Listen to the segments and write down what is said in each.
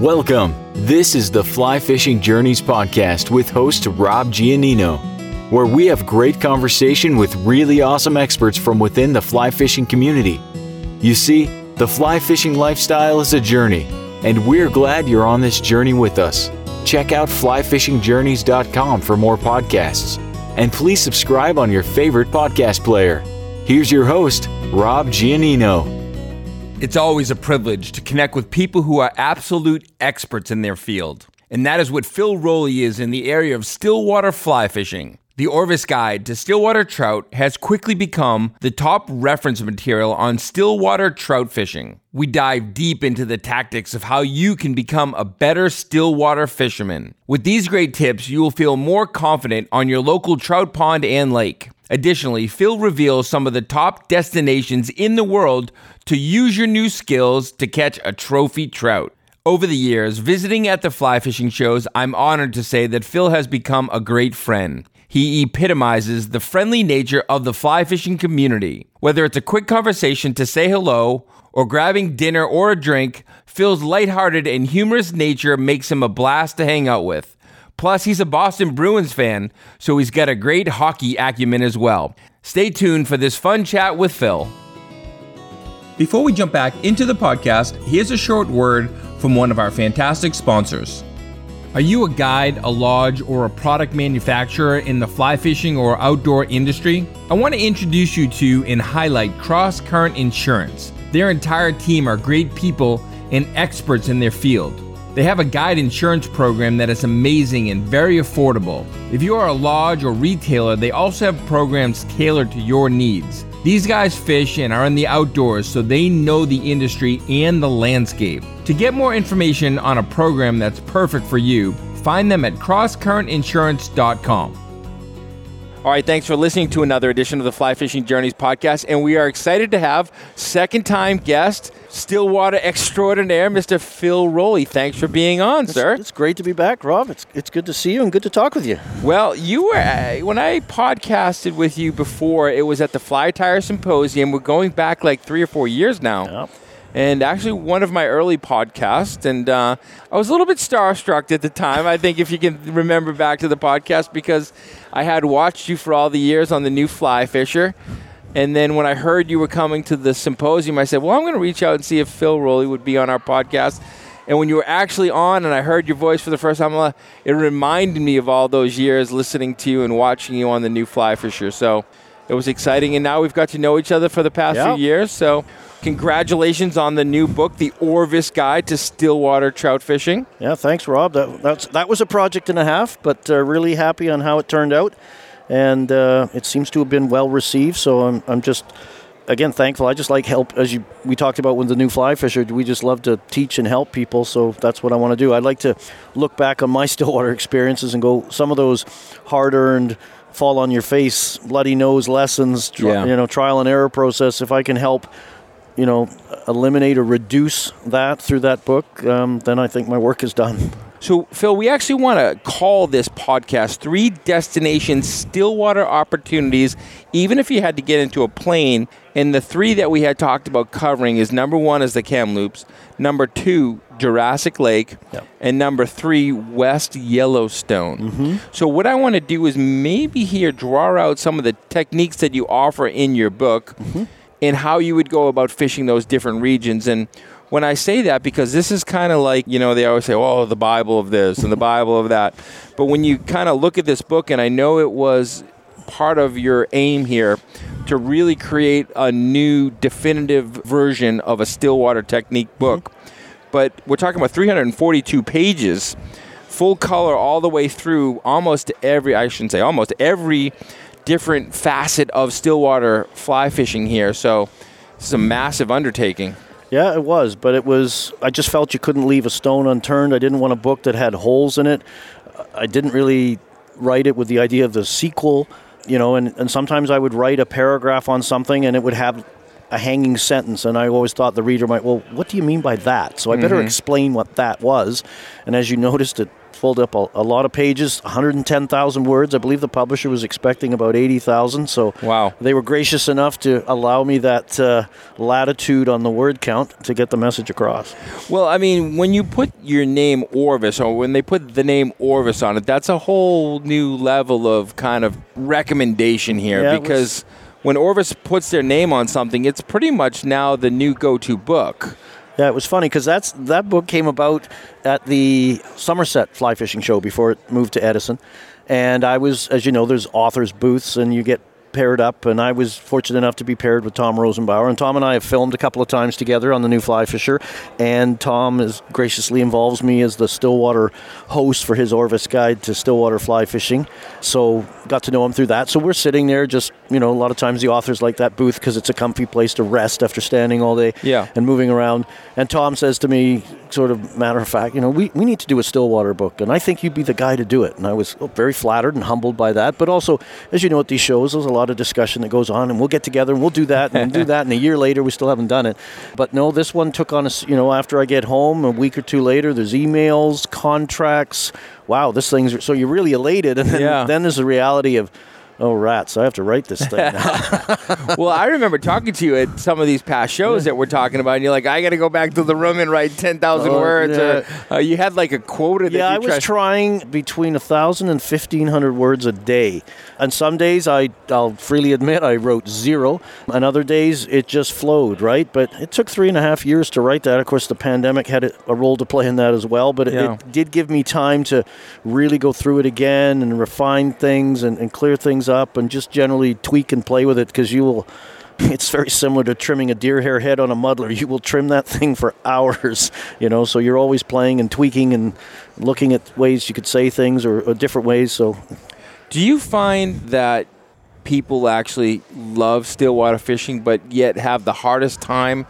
Welcome. This is the Fly Fishing Journeys podcast with host Rob Giannino, where we have great conversation with really awesome experts from within the fly fishing community. You see, the fly fishing lifestyle is a journey, and we're glad you're on this journey with us. Check out flyfishingjourneys.com for more podcasts, and please subscribe on your favorite podcast player. Here's your host, Rob Giannino. It's always a privilege to connect with people who are absolute experts in their field. And that is what Phil Rowley is in the area of stillwater fly fishing. The Orvis Guide to Stillwater Trout has quickly become the top reference material on stillwater trout fishing. We dive deep into the tactics of how you can become a better stillwater fisherman. With these great tips, you will feel more confident on your local trout pond and lake. Additionally, Phil reveals some of the top destinations in the world to use your new skills to catch a trophy trout. Over the years, visiting at the fly fishing shows, I'm honored to say that Phil has become a great friend. He epitomizes the friendly nature of the fly fishing community. Whether it's a quick conversation to say hello or grabbing dinner or a drink, Phil's lighthearted and humorous nature makes him a blast to hang out with. Plus, he's a Boston Bruins fan, so he's got a great hockey acumen as well. Stay tuned for this fun chat with Phil. Before we jump back into the podcast, here's a short word from one of our fantastic sponsors. Are you a guide, a lodge, or a product manufacturer in the fly fishing or outdoor industry? I want to introduce you to and highlight Cross Current Insurance. Their entire team are great people and experts in their field. They have a guide insurance program that is amazing and very affordable. If you are a lodge or retailer, they also have programs tailored to your needs. These guys fish and are in the outdoors, so they know the industry and the landscape. To get more information on a program that's perfect for you, find them at crosscurrentinsurance.com. All right, thanks for listening to another edition of the Fly Fishing Journeys podcast. And we are excited to have second time guest, Stillwater extraordinaire, Mr. Phil Rowley. Thanks for being on, it's, sir. It's great to be back, Rob. It's, it's good to see you and good to talk with you. Well, you were, uh, when I podcasted with you before, it was at the Fly Tyer Symposium. We're going back like three or four years now. Yep and actually one of my early podcasts. And uh, I was a little bit starstruck at the time. I think if you can remember back to the podcast, because I had watched you for all the years on the new Fly Fisher. And then when I heard you were coming to the symposium, I said, Well, I'm going to reach out and see if Phil Rowley would be on our podcast. And when you were actually on and I heard your voice for the first time, it reminded me of all those years listening to you and watching you on the new Fly Fisher. So it was exciting. And now we've got to know each other for the past yep. few years. So Congratulations on the new book, The Orvis Guide to Stillwater Trout Fishing. Yeah, thanks, Rob. That, that's, that was a project and a half, but uh, really happy on how it turned out. And uh, it seems to have been well received, so I'm, I'm just again thankful. I just like help, as you we talked about with the new fly fisher. We just love to teach and help people, so that's what I want to do. I'd like to look back on my stillwater experiences and go some of those hard-earned, fall on your face, bloody nose lessons, yeah. you know, trial and error process. If I can help you know, eliminate or reduce that through that book, um, then I think my work is done. So, Phil, we actually want to call this podcast Three Destination Stillwater Opportunities, even if you had to get into a plane. And the three that we had talked about covering is number one is the Kamloops, number two, Jurassic Lake, yep. and number three, West Yellowstone. Mm-hmm. So, what I want to do is maybe here draw out some of the techniques that you offer in your book. Mm-hmm and how you would go about fishing those different regions. And when I say that, because this is kind of like, you know, they always say, oh, the Bible of this and the Bible of that. But when you kind of look at this book, and I know it was part of your aim here to really create a new definitive version of a Stillwater technique book. But we're talking about 342 pages, full color all the way through almost every, I shouldn't say almost every different facet of stillwater fly fishing here. So it's a massive undertaking. Yeah, it was, but it was. I just felt you couldn't leave a stone unturned. I didn't want a book that had holes in it. I didn't really write it with the idea of the sequel, you know. And, and sometimes I would write a paragraph on something, and it would have a hanging sentence, and I always thought the reader might, well, what do you mean by that? So I better mm-hmm. explain what that was. And as you noticed, it filled up a, a lot of pages, 110,000 words. I believe the publisher was expecting about 80,000. So Wow. they were gracious enough to allow me that uh, latitude on the word count to get the message across. Well, I mean, when you put your name Orvis, or when they put the name Orvis on it, that's a whole new level of kind of recommendation here Yeah, because when Orvis puts their name on something, it's pretty much now the new go-to book. Yeah, it was funny because that's that book came about at the Somerset Fly Fishing Show before it moved to Edison, and I was, as you know, there's authors booths and you get paired up, and I was fortunate enough to be paired with Tom Rosenbauer, and Tom and I have filmed a couple of times together on the new Fly Fisher, and Tom is graciously involves me as the Stillwater host for his Orvis Guide to Stillwater Fly Fishing, so got to know him through that. So we're sitting there, just you know, a lot of times the authors like that booth because it's a comfy place to rest after standing all day Yeah. and moving around. And Tom says to me, sort of matter of fact, you know, we, we need to do a Stillwater book, and I think you'd be the guy to do it. And I was very flattered and humbled by that. But also, as you know, at these shows, there's a lot of discussion that goes on, and we'll get together and we'll do that and we'll do that. And a year later, we still haven't done it. But no, this one took on us, you know, after I get home, a week or two later, there's emails, contracts. Wow, this thing's so you're really elated. And then, Yeah. then there's the reality of, oh, rats, I have to write this thing now. well, I remember talking to you at some of these past shows that we're talking about, and you're like, "I got to go back to the room and write ten thousand Oh, words." Or, uh, you had like a quota. That Yeah, I was trying between 1,000 and 1,500 words a day. And some days, I, I'll freely admit, I wrote zero. And other days, it just flowed, right? But it took three and a half years to write that. Of course, the pandemic had a a role to play in that as well. But it, Yeah. it did give me time to really go through it again and refine things and, and clear things up and just generally tweak and play with it because you will. It's very similar to trimming a deer hair head on a muddler. You will trim that thing for hours, you know. So you're always playing and tweaking and looking at ways you could say things or, or different ways. So Do you find that people actually love stillwater fishing, but yet have the hardest time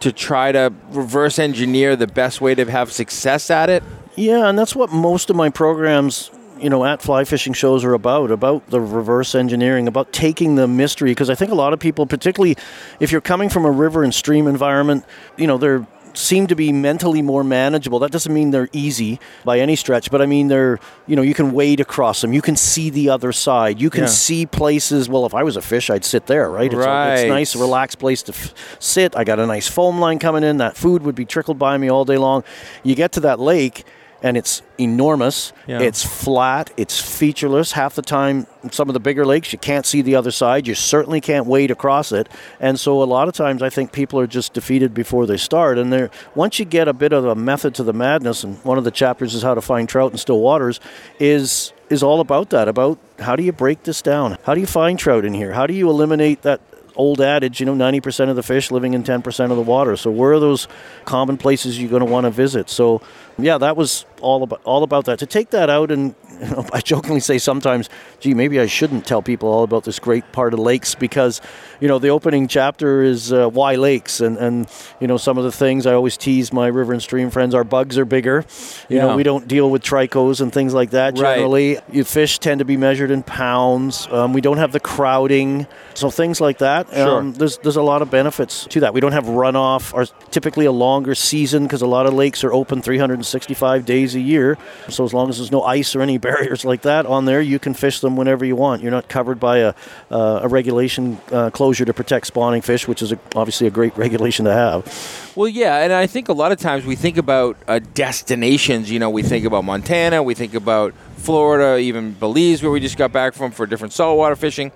to try to reverse engineer the best way to have success at it? Yeah, and that's what most of my programs, you know, at fly fishing shows are about about the reverse engineering, about taking the mystery. Because I think a lot of people, particularly if you're coming from a river and stream environment, you know, they're seem to be mentally more manageable. That doesn't mean they're easy by any stretch, but I mean they're, you know, you can wade across them. You can see the other side. You can Yeah. see places. Well, if I was a fish, I'd sit there, right? It's, a, it's nice, relaxed place to f- sit. I got a nice foam line coming in. That food would be trickled by me all day long. You get to that lake, and it's enormous. Yeah. It's flat. It's featureless. Half the time, some of the bigger lakes, you can't see the other side. You certainly can't wade across it. And so, a lot of times, I think people are just defeated before they start. And they're, once you get a bit of a method to the madness, and one of the chapters is how to find trout in still waters, is is all about that. About how do you break this down? How do you find trout in here? How do you eliminate that? Old adage, you know, 90% of the fish living in 10% of the water. So, where are those common places you're going to want to visit? So, yeah, that was all about all about that. To take that out, and you know, I jokingly say sometimes, "Gee, maybe I shouldn't tell people all about this great part of lakes," because you know the opening chapter is uh, why lakes, and and you know some of the things I always tease my river and stream friends. Our bugs are bigger. You Yeah. know, we don't deal with tricos and things like that Right. generally. You fish tend to be measured in pounds. Um, we don't have the crowding, so things like that. Sure. Um, there's there's a lot of benefits to that. We don't have runoff. Or typically a longer season because a lot of lakes are open 365 days a year. So as long as there's no ice or any barriers like that on there, you can fish them whenever you want. You're not covered by a uh, a regulation uh, closure to protect spawning fish, which is a, obviously a great regulation to have. Well, yeah, and I think a lot of times we think about uh, destinations. You know, we think about Montana, we think about Florida, even Belize, where we just got back from for different saltwater fishing.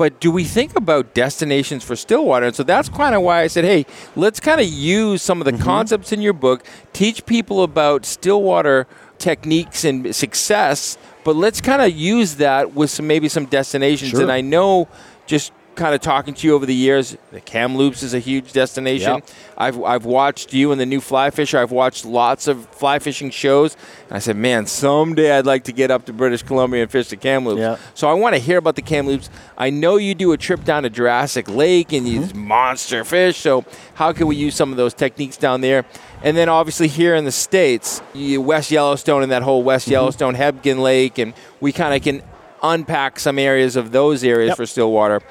But do we think about destinations for stillwater? And so that's kind of why I said, hey, let's kind of use some of the mm-hmm. concepts in your book, teach people about stillwater techniques and success, but let's kind of use that with some maybe some destinations. Sure. And I know just kind of talking to you over the years, the Kamloops is a huge destination. Yep. I've, I've watched you and the new fly fisher. I've watched lots of fly fishing shows. And I said, man, someday I'd like to get up to British Columbia and fish the Kamloops. Yeah. So I want to hear about the Kamloops. I know you do a trip down to Jurassic Lake and these mm-hmm. monster fish. So how can we use some of those techniques down there? And then obviously here in the States, you, West Yellowstone and that whole West mm-hmm. Yellowstone, Hebgen Lake, and we kind of can unpack some areas of those areas Yep. for Stillwater.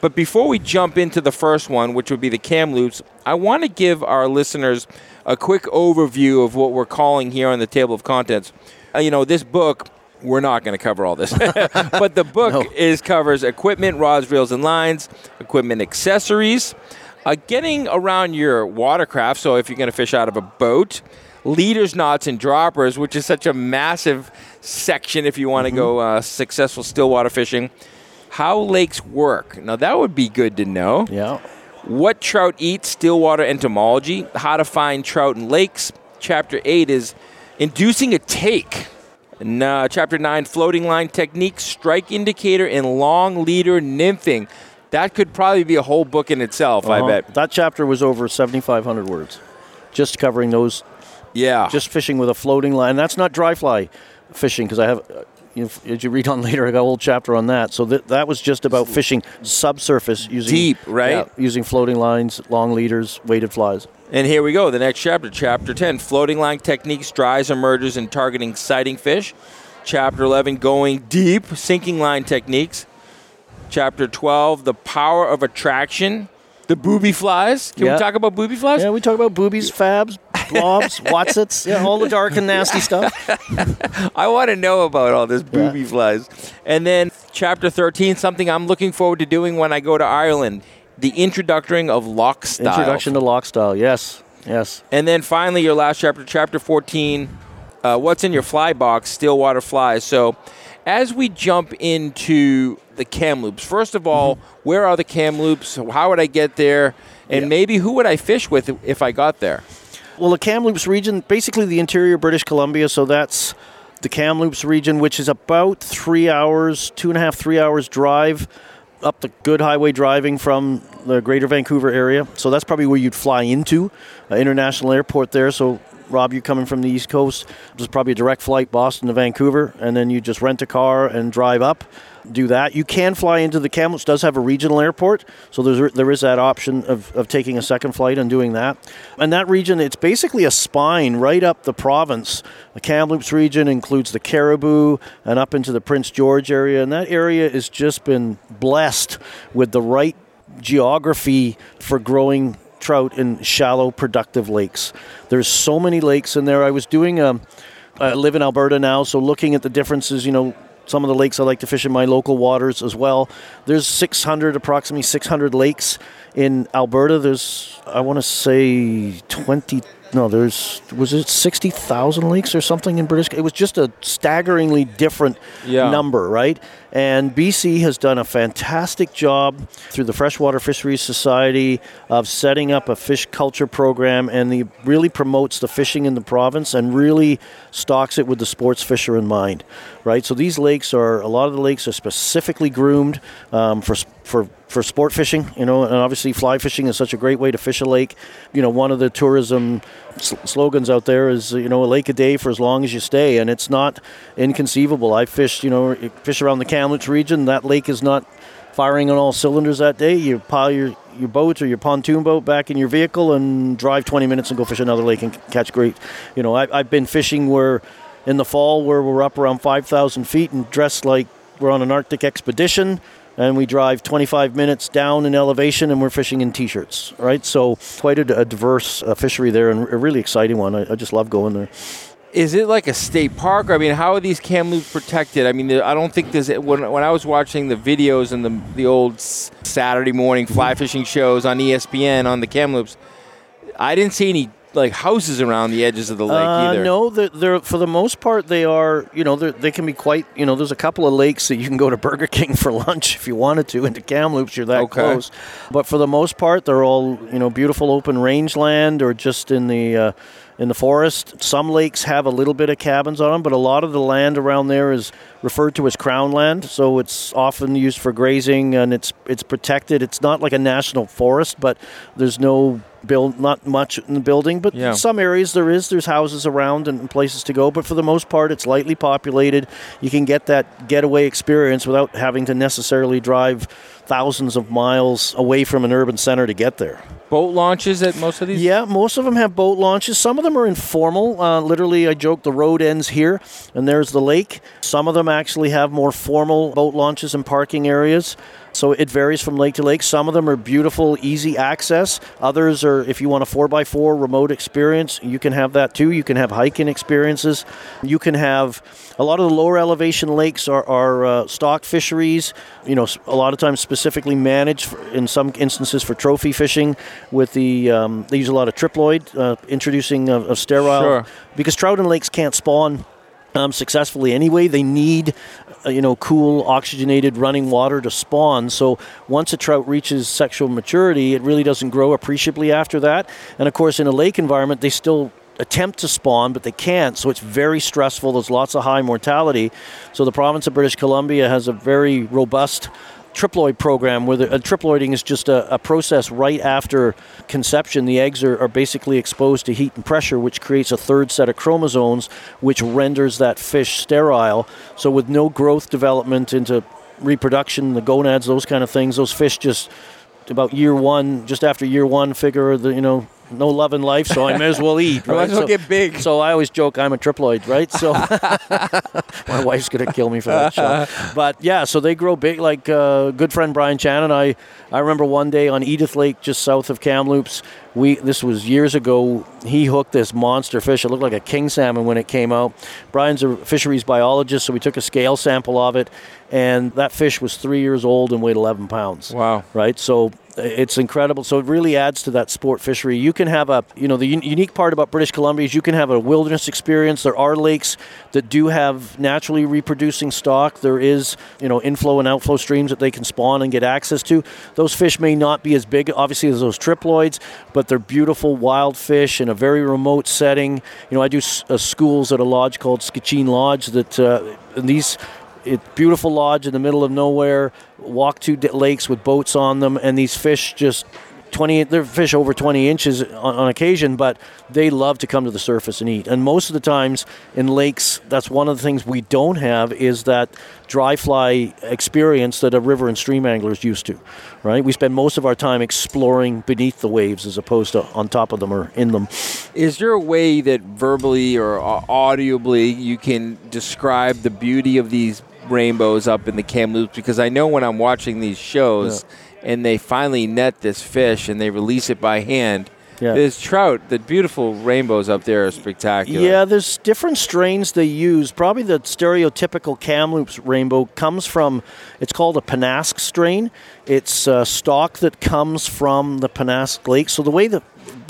But before we jump into the first one, which would be the Kamloops, I want to give our listeners a quick overview of what we're calling here on the table of contents uh, you know, this book. We're not going to cover all this, but the book No. is covers equipment, rods, reels, and lines, equipment accessories, uh, getting around your watercraft. So if you're going to fish out of a boat, leaders, knots, and droppers, which is such a massive section if you want to go uh, successful stillwater fishing. How lakes work. Now that would be good to know. Yeah. What trout eat, stillwater entomology, how to find trout in lakes. Chapter 8 is inducing a take. And, uh, chapter 9, floating line technique, strike indicator, and long leader nymphing. That could probably be a whole book in itself, I Uh-huh. bet. That chapter was over 7,500 words, just covering those, Yeah. just fishing with a floating line. That's not dry fly fishing because I have, uh, as you read on later, I got a whole chapter on that. So that, that was just about fishing subsurface using Deep, right? yeah, using floating lines, long leaders, weighted flies. And here we go, the next chapter, chapter 10, floating line techniques, dries, emergers, and targeting sighting fish. Chapter 11, going deep, sinking line techniques. Chapter 12, the power of attraction, the booby flies. Can Yeah. we talk about booby flies? Yeah, we talk about boobies, fabs, blobs, watsits, yeah, all the dark and nasty stuff. I want to know about all this booby flies. And then chapter 13, something I'm looking forward to doing when I go to Ireland, the introductory of loch style. Introduction to loch style. Yes, yes. And then finally, your last chapter, chapter 14, uh, what's in your fly box, Stillwater flies. So as we jump into the Kamloops, first of all, where are the Kamloops? How would I get there? And maybe who would I fish with if I got there? Well, the Kamloops region, basically the interior British Columbia, so that's the Kamloops region, which is about three hours, two and a half, three hours drive up the good highway driving from the greater Vancouver area. So that's probably where you'd fly into, uh, international airport there. So, Rob, you coming from the East Coast, there's probably a direct flight Boston to Vancouver, and then you just rent a car and drive up. Do that. You can fly into the Kamloops. Does have a regional airport, so there's there is that option of, of taking a second flight and doing that. And that region, it's basically a spine right up the province. The Kamloops region includes the Cariboo and up into the Prince George area, and that area has just been blessed with the right geography for growing trout in shallow, productive lakes. There's so many lakes in there. I was doing a, I live in Alberta now, so looking at the differences, you know, some of the lakes I like to fish in my local waters as well. There's 600, approximately 600 lakes in Alberta. There's, I want to say 20, no, there's, was it 60,000 lakes or something in British? It was just a staggeringly different Yeah. number, right? And BC has done a fantastic job through the Freshwater Fisheries Society of setting up a fish culture program and the really promotes the fishing in the province and really stocks it with the sports fisher in mind, right? So these lakes are a lot of the lakes are specifically groomed um, for for for sport fishing, you know, and obviously fly fishing is such a great way to fish a lake. You know, one of the tourism s- slogans out there is, you know, a lake a day for as long as you stay, and it's not inconceivable. I fished, you know, fish around the Kamloops region. That lake is not firing on all cylinders that day. You pile your your boat or your pontoon boat back in your vehicle and drive 20 minutes and go fish another lake and catch great. You know, I, I've been fishing where in the fall where we're up around 5,000 feet and dressed like we're on an Arctic expedition and we drive 25 minutes down in elevation and we're fishing in t-shirts right so quite a, a diverse uh, fishery there and a really exciting one I, I just love going there Is it like a state park? I mean, how are these Kamloops protected? I mean, I don't think there's when when I was watching the videos and the the old Saturday morning fly fishing shows on ESPN on the Kamloops, I didn't see any like houses around the edges of the lake Uh, either. no, they're, they're for the most part they are. You know, they can be quite. You know, there's a couple of lakes that you can go to Burger King for lunch if you wanted to. Into Kamloops, you're that Okay. close. But for the most part, they're all you know beautiful open rangeland or just in the. Uh, in the forest, some lakes have a little bit of cabins on them, but a lot of the land around there is referred to as crown land, so it's often used for grazing and it's it's protected. It's not like a national forest, but there's no build, not much in the building, but Yeah. some areas there is. There's houses around and places to go, but for the most part, it's lightly populated. You can get that getaway experience without having to necessarily drive thousands of miles away from an urban center to get there. Boat launches at most of these. Yeah, most of them have boat launches. Some of them are informal. Uh, literally, I joke the road ends here, and there's the lake. Some of them actually have more formal boat launches and parking areas. So it varies from lake to lake. Some of them are beautiful, easy access. Others are, if you want a 4x4 remote experience, you can have that too. You can have hiking experiences. You can have a lot of the lower elevation lakes are, are uh, stock fisheries, you know, a lot of times specifically managed for, in some instances for trophy fishing with the, um, they use a lot of triploid, uh, introducing of, of sterile, Sure. because trout and lakes can't spawn um, successfully anyway. They need, uh, you know, cool, oxygenated running water to spawn. So once a trout reaches sexual maturity, it really doesn't grow appreciably after that. And of course, in a lake environment, they still attempt to spawn, but they can't. So it's very stressful. There's lots of high mortality. So the province of British Columbia has a very robust triploid program where the, uh, triploiding is just a, a process right after conception. The eggs are, are basically exposed to heat and pressure, which creates a third set of chromosomes, which renders that fish sterile. So with no growth development into reproduction, the gonads, those kind of things, those fish just about year one, just after year one, figure the you know no love in life, so I may as well eat. Might as well so, get big. So I always joke I'm a triploid, right? So my wife's gonna kill me for that show. But yeah, so they grow big. Like uh, good friend Brian Chan and I, I remember one day on Edith Lake, just south of Kamloops. We this was years ago. He hooked this monster fish. It looked like a king salmon when it came out. Brian's a fisheries biologist, so we took a scale sample of it, and that fish was three years old and weighed 11 pounds Wow. right? So it's incredible. So it really adds to that sport fishery. You can have a, you know, the un- unique part about British Columbia is you can have a wilderness experience. There are lakes that do have naturally reproducing stock. There is, you know, inflow and outflow streams that they can spawn and get access to. Those fish may not be as big, obviously, as those triploids, but they're beautiful wild fish in a very remote setting. You know, I do s- uh, schools at a lodge called Skacheen Lodge that uh, these it beautiful lodge in the middle of nowhere. Walk two lakes with boats on them, and these fish just. 20 they're fish over 20 inches on, on occasion but they love to come to the surface and eat and most of the times in lakes that's one of the things we don't have is that dry fly experience that a river and stream angler is used to right we spend most of our time exploring beneath the waves as opposed to on top of them or in them Is there a way that verbally or audibly you can describe the beauty of these rainbows up in the Kamloops? Because I know when I'm watching these shows and they finally net this fish and they release it by hand, Yeah. there's trout. The beautiful rainbows up there are spectacular. Yeah, there's different strains they use. Probably the stereotypical Kamloops rainbow comes from, it's called a Pennask strain. It's uh, stock that comes from the Pennask Lake. So the way that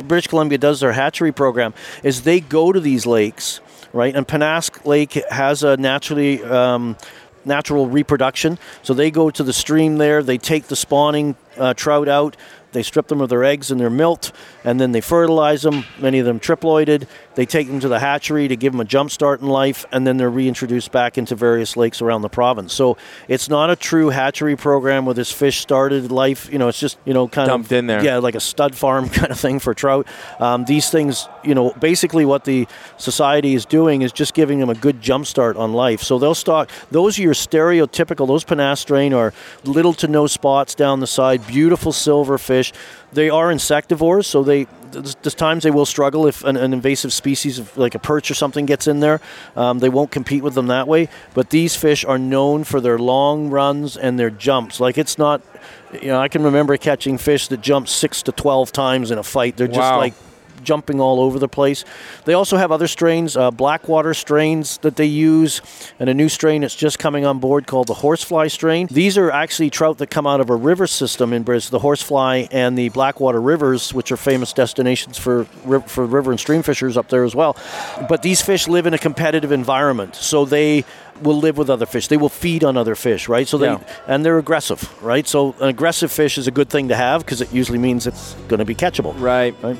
British Columbia does their hatchery program is they go to these lakes, right? And Pennask Lake has a naturally. Um, natural reproduction. So they go to the stream there, they take the spawning uh, trout out, they strip them of their eggs and their milt, and then they fertilize them, many of them triploided. They take them to the hatchery to give them a jump start in life, and then they're reintroduced back into various lakes around the province. So it's not a true hatchery program where this fish started life, you know, it's just, you know, kind Dumped of. in there. Yeah, like a stud farm kind of thing for trout. Um, these things, you know, basically what the society is doing is just giving them a good jump start on life. So they'll stock, those are your stereotypical, those Pennask strain are little to no spots down the side, beautiful silver fish. They are insectivores, so they there's, times they will struggle if an, an invasive species of like a perch or something gets in there. Um, they won't compete with them that way. But these fish are known for their long runs and their jumps. Like it's not, you know, I can remember catching fish that jump six to twelve times in a fight. They're just Wow. like jumping all over the place. They also have other strains, uh, blackwater strains that they use, and a new strain that's just coming on board called the horsefly strain. These are actually trout that come out of a river system in British, the horsefly and the blackwater rivers, which are famous destinations for for river and stream fishers up there as well. But these fish live in a competitive environment, so they will live with other fish. They will feed on other fish, right? So they Yeah. and they're aggressive, right? So an aggressive fish is a good thing to have because it usually means it's going to be catchable. Right. Right.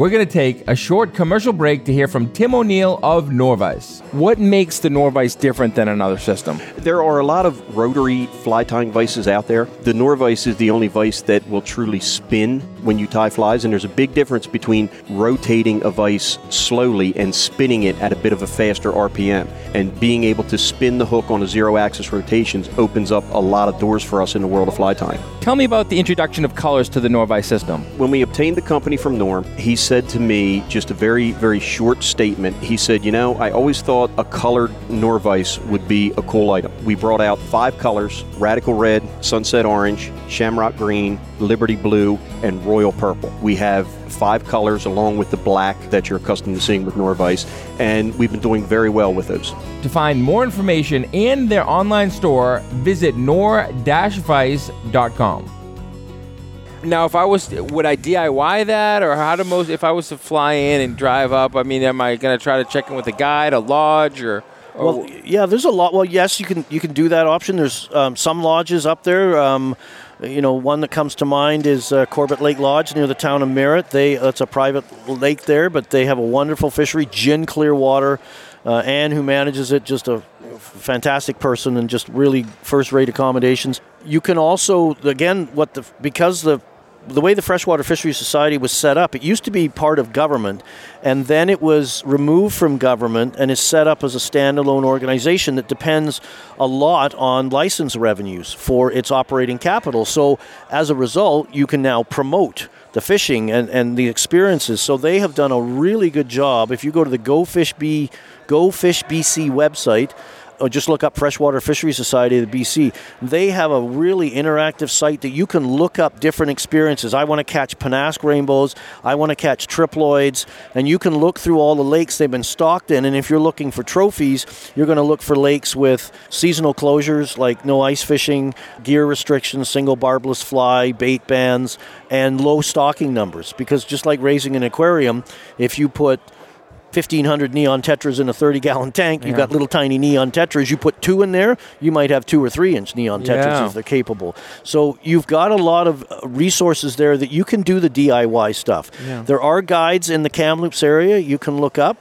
We're going to take a short commercial break to hear from Tim O'Neill of Norvise. What makes the Norvise different than another system? There are a lot of rotary fly tying vices out there. The Norvise is the only vice that will truly spin when you tie flies, and there's a big difference between rotating a vice slowly and spinning it at a bit of a faster RPM. And being able to spin the hook on a zero axis rotations opens up a lot of doors for us in the world of fly tying. Tell me about the introduction of colors to the Norvise system. When we obtained the company from Norm, he said to me just a very, very short statement. He said, You know, I always thought a colored Norvise would be a cool item. We brought out five colors Radical Red, Sunset Orange, Shamrock Green, Liberty Blue, and Royal Purple. We have five colors along with the black that you're accustomed to seeing with Norvise, and we've been doing very well with those. To find more information and their online store, visit nor-vice.com. Now, if I was, would I DIY that, or how to most? If I was to fly in and drive up, I mean, am I going to try to check in with a guide, a lodge, or? Well, yeah, there's a lot. Well, yes, you can you can do that option. There's um, some lodges up there. Um, you know, one that comes to mind is uh, Corbett Lake Lodge near the town of Merritt. They it's a private lake there, but they have a wonderful fishery, gin clear water. Uh, Anne, who manages it, just a fantastic person and just really first-rate accommodations. You can also, again, what the because the the way the Freshwater Fisheries Society was set up, it used to be part of government, and then it was removed from government and is set up as a standalone organization that depends a lot on license revenues for its operating capital. So, as a result, you can now promote the fishing and, and the experiences. So, they have done a really good job. If you go to the Go Fish B, Go Fish BC website, or just look up Freshwater Fisheries Society of the BC. They have a really interactive site that you can look up different experiences. I want to catch Pennask rainbows. I want to catch triploids, and you can look through all the lakes they've been stocked in. And if you're looking for trophies, you're going to look for lakes with seasonal closures like no ice fishing, gear restrictions, single barbless fly, bait bans, and low stocking numbers. Because just like raising an aquarium, if you put 1500 neon tetras in a 30 gallon tank. You've got little tiny neon tetras. You put two in there, you might have two or three inch neon tetras Yeah. if they're capable. So you've got a lot of uh, resources there that you can do the DIY stuff. There are guides in the Kamloops area you can look up.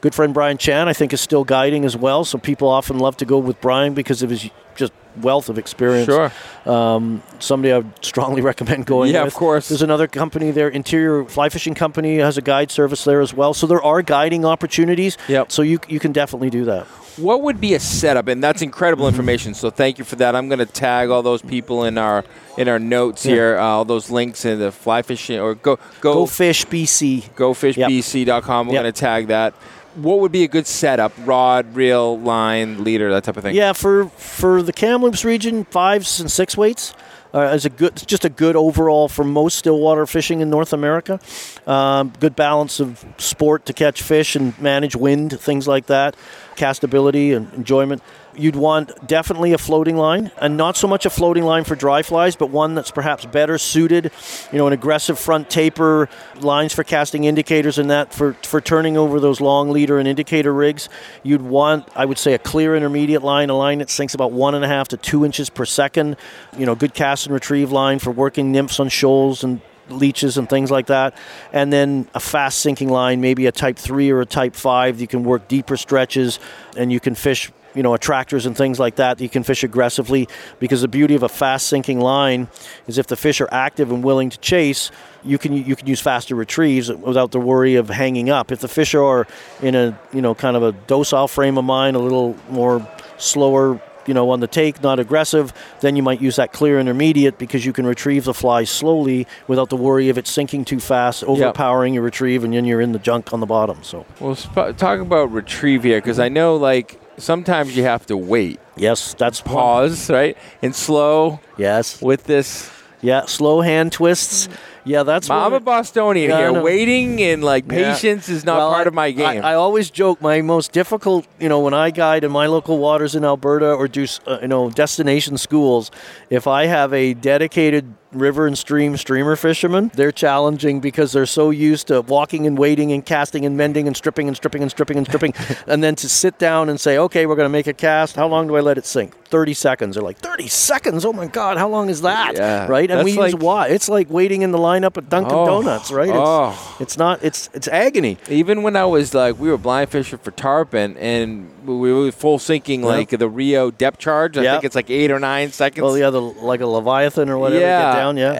Good friend Brian Chan, I think, is still guiding as well. So people often love to go with Brian because of his just wealth of experience. Sure. Um, somebody I would strongly recommend going Yeah, with. of course. There's another company there, Interior Fly Fishing Company, has a guide service there as well. So there are guiding opportunities. Yep. So you you can definitely do that. What would be a setup? And that's incredible information. So thank you for that. I'm going to tag all those people in our in our notes here. Uh, all those links in the fly fishing or go go Go Fish BC. gofishbc.com. We're Yep. going to tag that. What would be a good setup? Rod, reel, line, leader, that type of thing. Yeah, for for the Kamloops region, fives and six weights uh, is a good, just a good overall for most stillwater fishing in North America. Um, good balance of sport to catch fish and manage wind, things like that, castability and enjoyment. You'd want definitely a floating line, and not so much a floating line for dry flies, but one that's perhaps better suited. You know, an aggressive front taper, lines for casting indicators, and that for for turning over those long leader and indicator rigs. You'd want, I would say, a clear intermediate line, a line that sinks about one and a half to two inches per second. You know, good cast and retrieve line for working nymphs on shoals and leeches and things like that. And then a fast sinking line, maybe a type 3 or a type 5. You can work deeper stretches and you can fish, you know, attractors and things like that. You can fish aggressively because the beauty of a fast sinking line is if the fish are active and willing to chase, you can you can use faster retrieves without the worry of hanging up. If the fish are in a, you know, kind of a docile frame of mind, a little more slower you know, on the take, not aggressive, then you might use that clear intermediate because you can retrieve the fly slowly without the worry of it sinking too fast, overpowering your retrieve, and then you're in the junk on the bottom. So, Well, sp- talk about retrieve here because I know like sometimes you have to wait, yes, that's one- pause, right, and slow Yes, with this. yeah, slow hand twists. Yeah, that's. I'm a Bostonian Yeah, here. Waiting and like Yeah. patience is not Well, part I- of my game. I, I always joke my most difficult, you know, when I guide in my local waters in Alberta or do, uh, you know, destination schools, if I have a dedicated river and stream streamer fishermen, they're challenging because they're so used to walking and waiting and casting and mending and stripping and stripping and stripping and stripping, and then to sit down and say, okay, we're going to make a cast. How long do I let it sink? 30 seconds. They're like, 30 seconds? Oh my God, how long is that? Yeah. Right? And we That's use like- why? It's like waiting in the lineup at Dunkin' Oh. Donuts, right? It's, Oh. it's not, it's, it's agony. Even when I was like, we were blind fishing for tarpon and we were full sinking like the Rio depth charge. I Yeah. think it's like eight or nine seconds. Well, yeah, the, like a leviathan or whatever. yeah, down, yeah.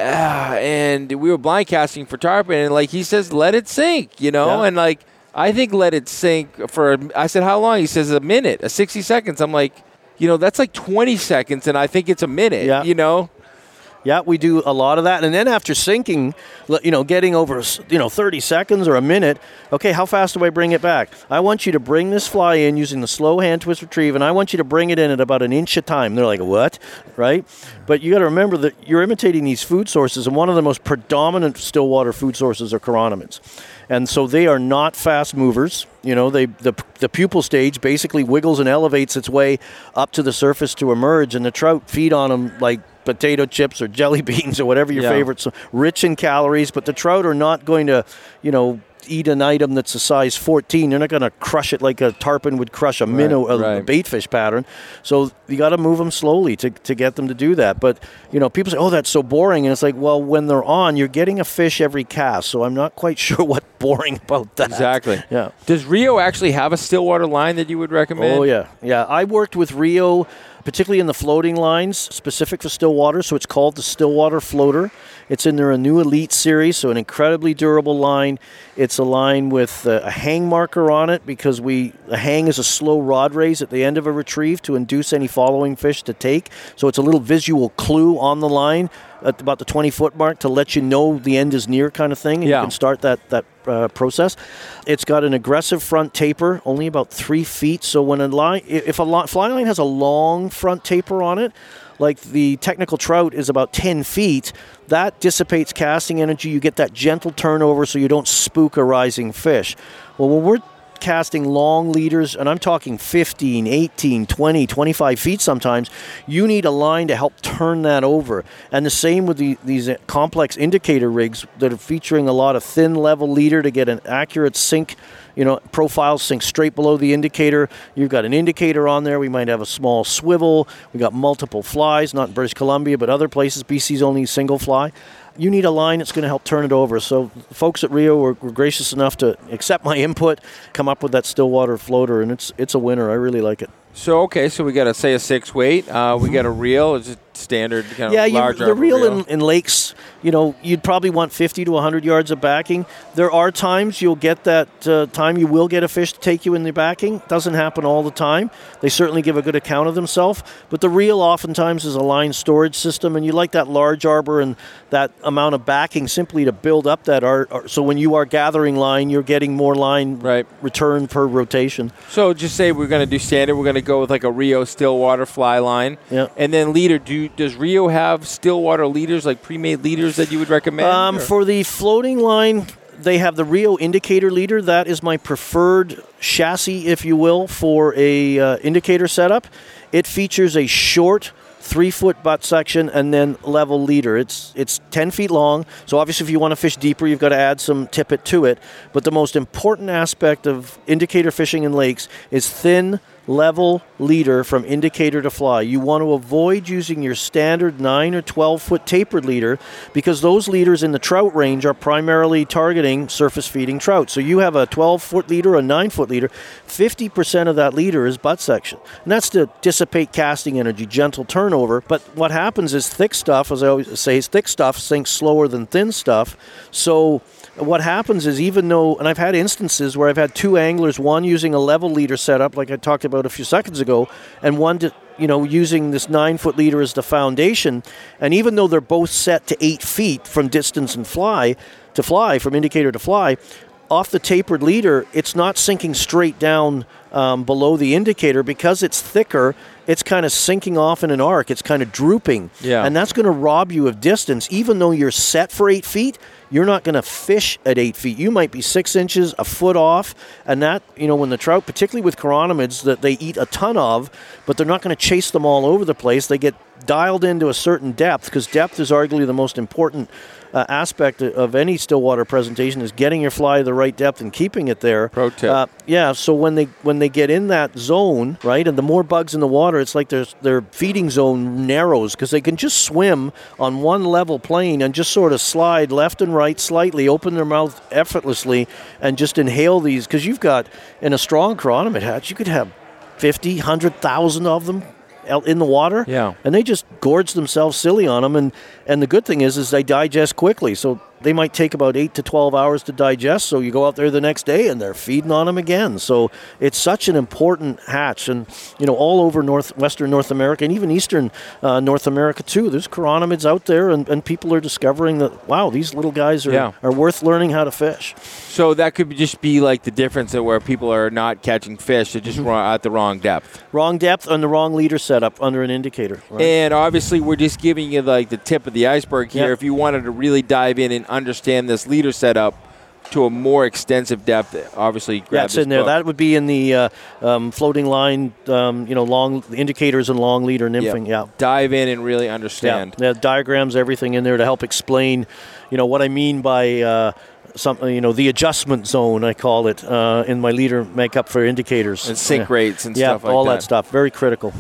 Ah, and we were blind casting for tarpon, and like he says, let it sink, you know, Yeah. and like I think let it sink for. I said, how long? He says a minute, a sixty seconds. I'm like, you know, that's like twenty seconds, and I think it's a minute. Yeah. You know, Yeah, we do a lot of that, and then after sinking, you know, getting over you know 30 seconds or a minute. Okay, how fast do I bring it back? I want you to bring this fly in using the slow hand twist retrieve, and I want you to bring it in at about an inch a time. They're like, what? Right? But you got to remember that you're imitating these food sources, and one of the most predominant stillwater food sources are chironomids, and so they are not fast movers. You know, they the the pupal stage basically wiggles and elevates its way up to the surface to emerge, and the trout feed on them like potato chips or jelly beans or whatever your Yeah. favorite. So rich in calories, but the trout are not going to, you know, eat an item that's a size 14. They're not going to crush it like a tarpon would crush a minnow, a, a right. baitfish pattern. So you got to move them slowly to, to get them to do that. But you know, people say, "Oh, that's so boring," and it's like, well, when they're on, you're getting a fish every cast. So I'm not quite sure what boring about that. Exactly. Yeah. Does Rio actually have a Stillwater line that you would recommend? Oh yeah, yeah. I worked with Rio, particularly in the floating lines, specific for Stillwater. So it's called the Stillwater Floater. It's in their new Elite series, so an incredibly durable line. It's a line with uh, a hang marker on it because we a hang is a slow rod raise at the end of a retrieve to induce any following fish to take. So it's a little visual clue on the line at about the 20 foot mark to let you know the end is near, kind of thing. And Yeah. you can start that that uh, process. It's got an aggressive front taper, only about three feet. So when a line, if a li- fly line has a long front taper on it, like the technical trout is about 10 feet, that dissipates casting energy. You get that gentle turnover, so you don't spook a rising fish. Well, when we're casting long leaders, and I'm talking 15, 18, 20, 25 feet sometimes, you need a line to help turn that over. And the same with the, these complex indicator rigs that are featuring a lot of thin level leader to get an accurate sink. You know, profile sink straight below the indicator. You've got an indicator on there. We might have a small swivel. We got multiple flies, not in British Columbia, but other places. BC's only single fly you need a line that's going to help turn it over. So, folks at Rio were, were gracious enough to accept my input, come up with that Stillwater floater, and it's it's a winner. I really like it. So okay, so we got to say a six weight. Uh, we got a reel. It's a standard kind yeah, of you, the reel reel. in, in lakes, you know, you'd probably want 50 to 100 yards of backing. There are times you'll get that uh, time you will get a fish to take you in the backing. Doesn't happen all the time. They certainly give a good account of themselves, but the reel oftentimes is a line storage system, and you like that large arbor and that amount of backing simply to build up that art. So when you are gathering line, you're getting more line Right. return per rotation. So just say we're going to do standard. We're going to go with like a Rio Stillwater fly line. Yeah. And then leader. Do does Rio have Stillwater leaders like pre-made leaders that you would recommend? Um, for the floating line, they have the Rio indicator leader. That is my preferred chassis, if you will, for a uh, indicator setup. It features a short three foot butt section and then level leader. It's it's ten feet long. So obviously, if you want to fish deeper, you've got to add some tippet to it. But the most important aspect of indicator fishing in lakes is thin level leader from indicator to fly. You want to avoid using your standard 9 or 12 foot tapered leader because those leaders in the trout range are primarily targeting surface feeding trout. So you have a 12 foot leader, a 9 foot leader, 50% of that leader is butt section. And that's to dissipate casting energy, gentle turnover. But what happens is thick stuff, as I always say, is thick stuff sinks slower than thin stuff. So what happens is even though and i've had instances where i've had two anglers one using a level leader setup like i talked about a few seconds ago and one to, you know using this nine foot leader as the foundation. And even though they're both set to eight feet from distance and fly to fly from indicator to fly off the tapered leader it's not sinking straight down um, below the indicator. Because it's thicker it's kind of sinking off in an arc. It's kind of drooping. Yeah. and that's going to rob you of distance. Even though you're set for eight feet you're not going to fish at eight feet. You might be six inches, a foot off, and that you know when the trout, particularly with chironomids, that they eat a ton of, but they're not going to chase them all over the place. They get dialed into a certain depth because depth is arguably the most important uh, aspect of any stillwater presentation is getting your fly to the right depth and keeping it there. Pro tip. Uh, yeah, so when they when they get in that zone, right, and the more bugs in the water, it's like their their feeding zone narrows because they can just swim on one level plane and just sort of slide left and right slightly, open their mouth effortlessly, and just inhale these. Because you've got in a strong chironomid hatch, you could have 50, 100,000 of them out in the water. Yeah. And they just gorge themselves silly on them. And, and the good thing is, is they digest quickly. So they might take about eight to 12 hours to digest. So you go out there the next day and they're feeding on them again. So it's such an important hatch. And, you know, all over North, Western North America and even Eastern uh, North America too, there's chironomids out there and, and people are discovering that, wow, these little guys are, Yeah. are worth learning how to fish. So that could just be like the difference where people are not catching fish, they're Mm-hmm. just at the wrong depth. Wrong depth and the wrong leader setup under an indicator. Right? And obviously, we're just giving you like the tip of the iceberg here. Yeah. If you wanted to really dive in and understand this leader setup to a more extensive depth, obviously grab That's in there. book. That would be in the uh, um, floating line, um, you know, long indicators and long leader nymphing. Yeah. Dive in and really understand. yeah. Diagrams, everything in there to help explain, you know, what I mean by uh, something, you know, the adjustment zone, I call it, uh, in my leader makeup for indicators. And sync yeah. rates and Yeah, stuff like all that. that stuff. Very critical.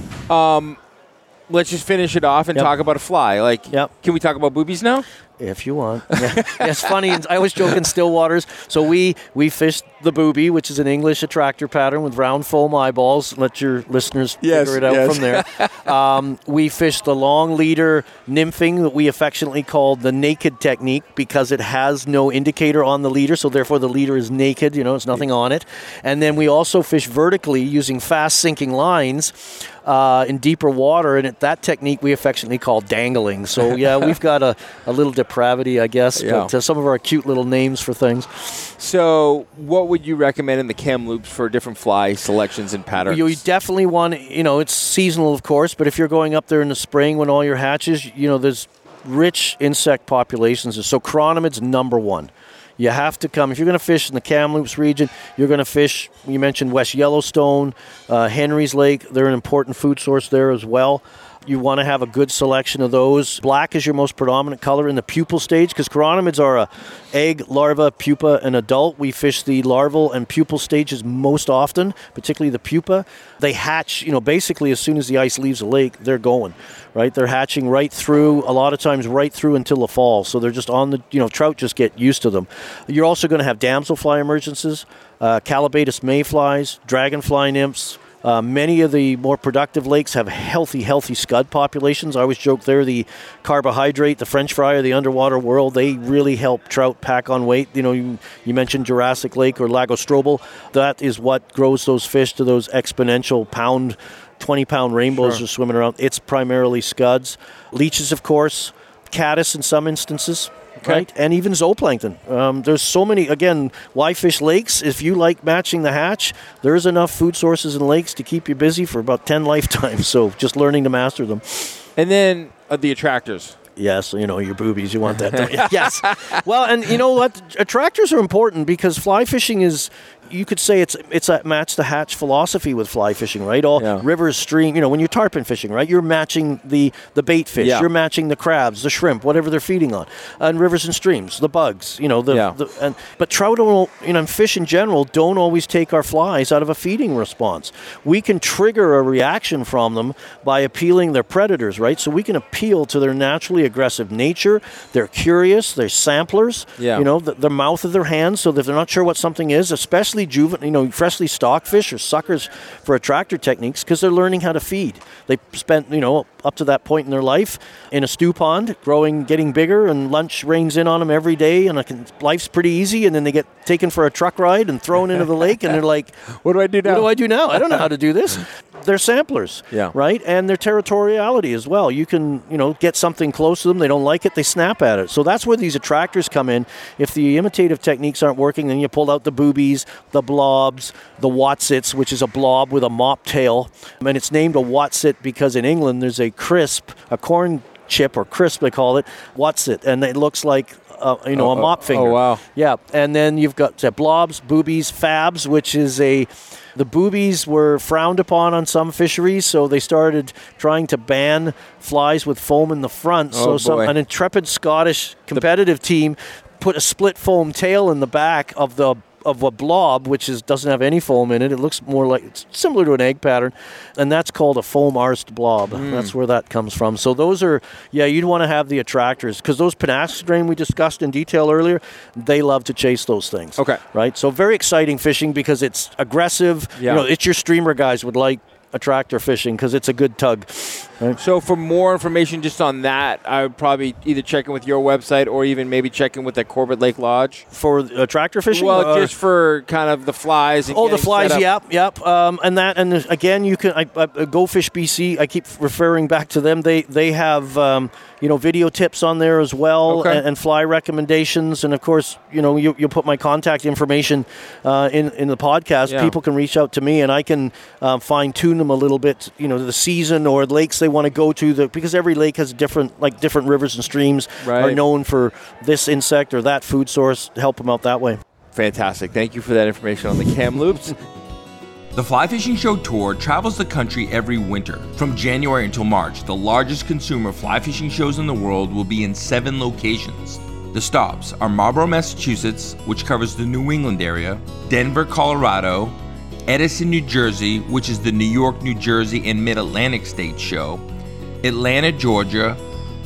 Let's just finish it off and Yep. talk about a fly. Like, Yep. can we talk about boobies now? If you want. Yeah. It's funny. I always joke in still waters. So we we fished the booby, which is an English attractor pattern with round foam eyeballs. Let your listeners Yes, figure it out yes. from there. um, we fished the long leader nymphing that we affectionately called the naked technique because it has no indicator on the leader, so therefore the leader is naked. You know, it's nothing on it. And then we also fish vertically using fast sinking lines. Uh, in deeper water, and it, that technique we affectionately call dangling. So yeah, we've got a, a little depravity, I guess, Yeah. but uh, some of our cute little names for things. So, what would you recommend in the Kamloops for different fly selections and patterns? You definitely want, you know, it's seasonal, of course, but if you're going up there in the spring when all your hatches, you know, there's rich insect populations. So chironomid's number one. You have to come if you're going to fish in the Kamloops region. You're going to fish. You mentioned West Yellowstone, uh, Henry's Lake. They're an important food source there as well. You want to have a good selection of those. Black is your most predominant color in the pupal stage because chironomids are a egg, larva, pupa, and adult. We fish the larval and pupal stages most often, particularly the pupa. They hatch, you know, basically as soon as the ice leaves the lake, they're going, right? They're hatching right through, a lot of times right through until the fall. So they're just on the, you know, trout just get used to them. You're also going to have damselfly emergences, uh, Callibaetis mayflies, dragonfly nymphs, uh, many of the more productive lakes have healthy, healthy scud populations. I always joke they're the carbohydrate, the French fry of the underwater world. They really help trout pack on weight. You know, you, you mentioned Jurassic Lake or Lago Strobel. That is what grows those fish to those exponential pound, 20 pound rainbows are swimming around. It's primarily scuds. Leeches, of course, caddis in some instances. Right, and even zooplankton. Um, there's so many. Again, why fish lakes? If you like matching the hatch, there's enough food sources in lakes to keep you busy for about ten lifetimes. So just learning to master them. and then uh, the attractors. Yes, you know your boobies. You want that? yes. Well, and you know what? Attractors are important because fly fishing is. You could say it's it's a match the hatch philosophy with fly fishing, right? All Yeah. rivers, stream. You know, when you're tarpon fishing, right? You're matching the the bait fish. Yeah. You're matching the crabs, the shrimp, whatever they're feeding on, and rivers and streams, the bugs. You know, the, Yeah. the and but trout don't. You know, and fish in general don't always take our flies out of a feeding response. We can trigger a reaction from them by appealing their predators, right? So we can appeal to their naturally aggressive nature. They're curious. They're samplers. Yeah. You know, the, the mouth of their hands, so that if they're not sure what something is, especially juvenile, you know, freshly stocked fish or suckers for attractor techniques, because they're learning how to feed. They spent, you know, up to that point in their life in a stew pond, growing, getting bigger, and lunch rains in on them every day, and I can, life's pretty easy. And then they get taken for a truck ride and thrown into the lake, and they're like, What do I do now? what do I do now? I don't know how to do this. They're samplers, Yeah. right? And their territoriality as well. You can, you know, get something close to them. They don't like it. They snap at it. So that's where these attractors come in. If the imitative techniques aren't working, then you pull out the boobies, the blobs, the wotsits, which is a blob with a mop tail, and it's named a wotsit because in England there's a crisp, a corn chip or crisp they call it, wotsit, and it looks like. Uh, you know, Oh, a mop oh, finger. oh, wow. Yeah, and then you've got uh, blobs, boobies, fabs, which is a. The boobies were frowned upon on some fisheries, so they started trying to ban flies with foam in the front. Oh, so some, an intrepid Scottish competitive team put a split foam tail in the back of the of a blob, which is doesn't have any foam in it. It looks more like it's similar to an egg pattern, and that's called a foam arsed blob. Hmm. That's where that comes from. So those are yeah, you'd want to have the attractors because those Pennask strain we discussed in detail earlier, they love to chase those things. Okay. right. So very exciting fishing because it's aggressive. Yeah. You know, it's your streamer guys would like attractor fishing because it's a good tug. So for more information just on that, I would probably either check in with your website or even maybe check in with the Corbett Lake Lodge. For attractor fishing, Well, Uh, just for kind of the flies. And Oh, the flies, yep, yep. Um, and that, and again, you can. I, I, Go Fish BC. I keep referring back to them. They they have um, you know video tips on there as well, Okay. and, and fly recommendations. And of course, you know you you'll put my contact information uh, in in the podcast. Yeah. People can reach out to me, and I can um, fine tune them a little bit. You know, the season or lakes they want to go to. The because every lake has different like different rivers and streams are known for this insect or that food source. Help them out that way. Fantastic. Thank you for that information on the Kamloops. The Fly Fishing Show Tour travels the country every winter. From January until March, the largest consumer fly fishing shows in the world will be in seven locations. The stops are Marlborough, Massachusetts, which covers the New England area, Denver, Colorado, Edison, New Jersey, which is the New York, New Jersey, and Mid Atlantic States show, Atlanta, Georgia,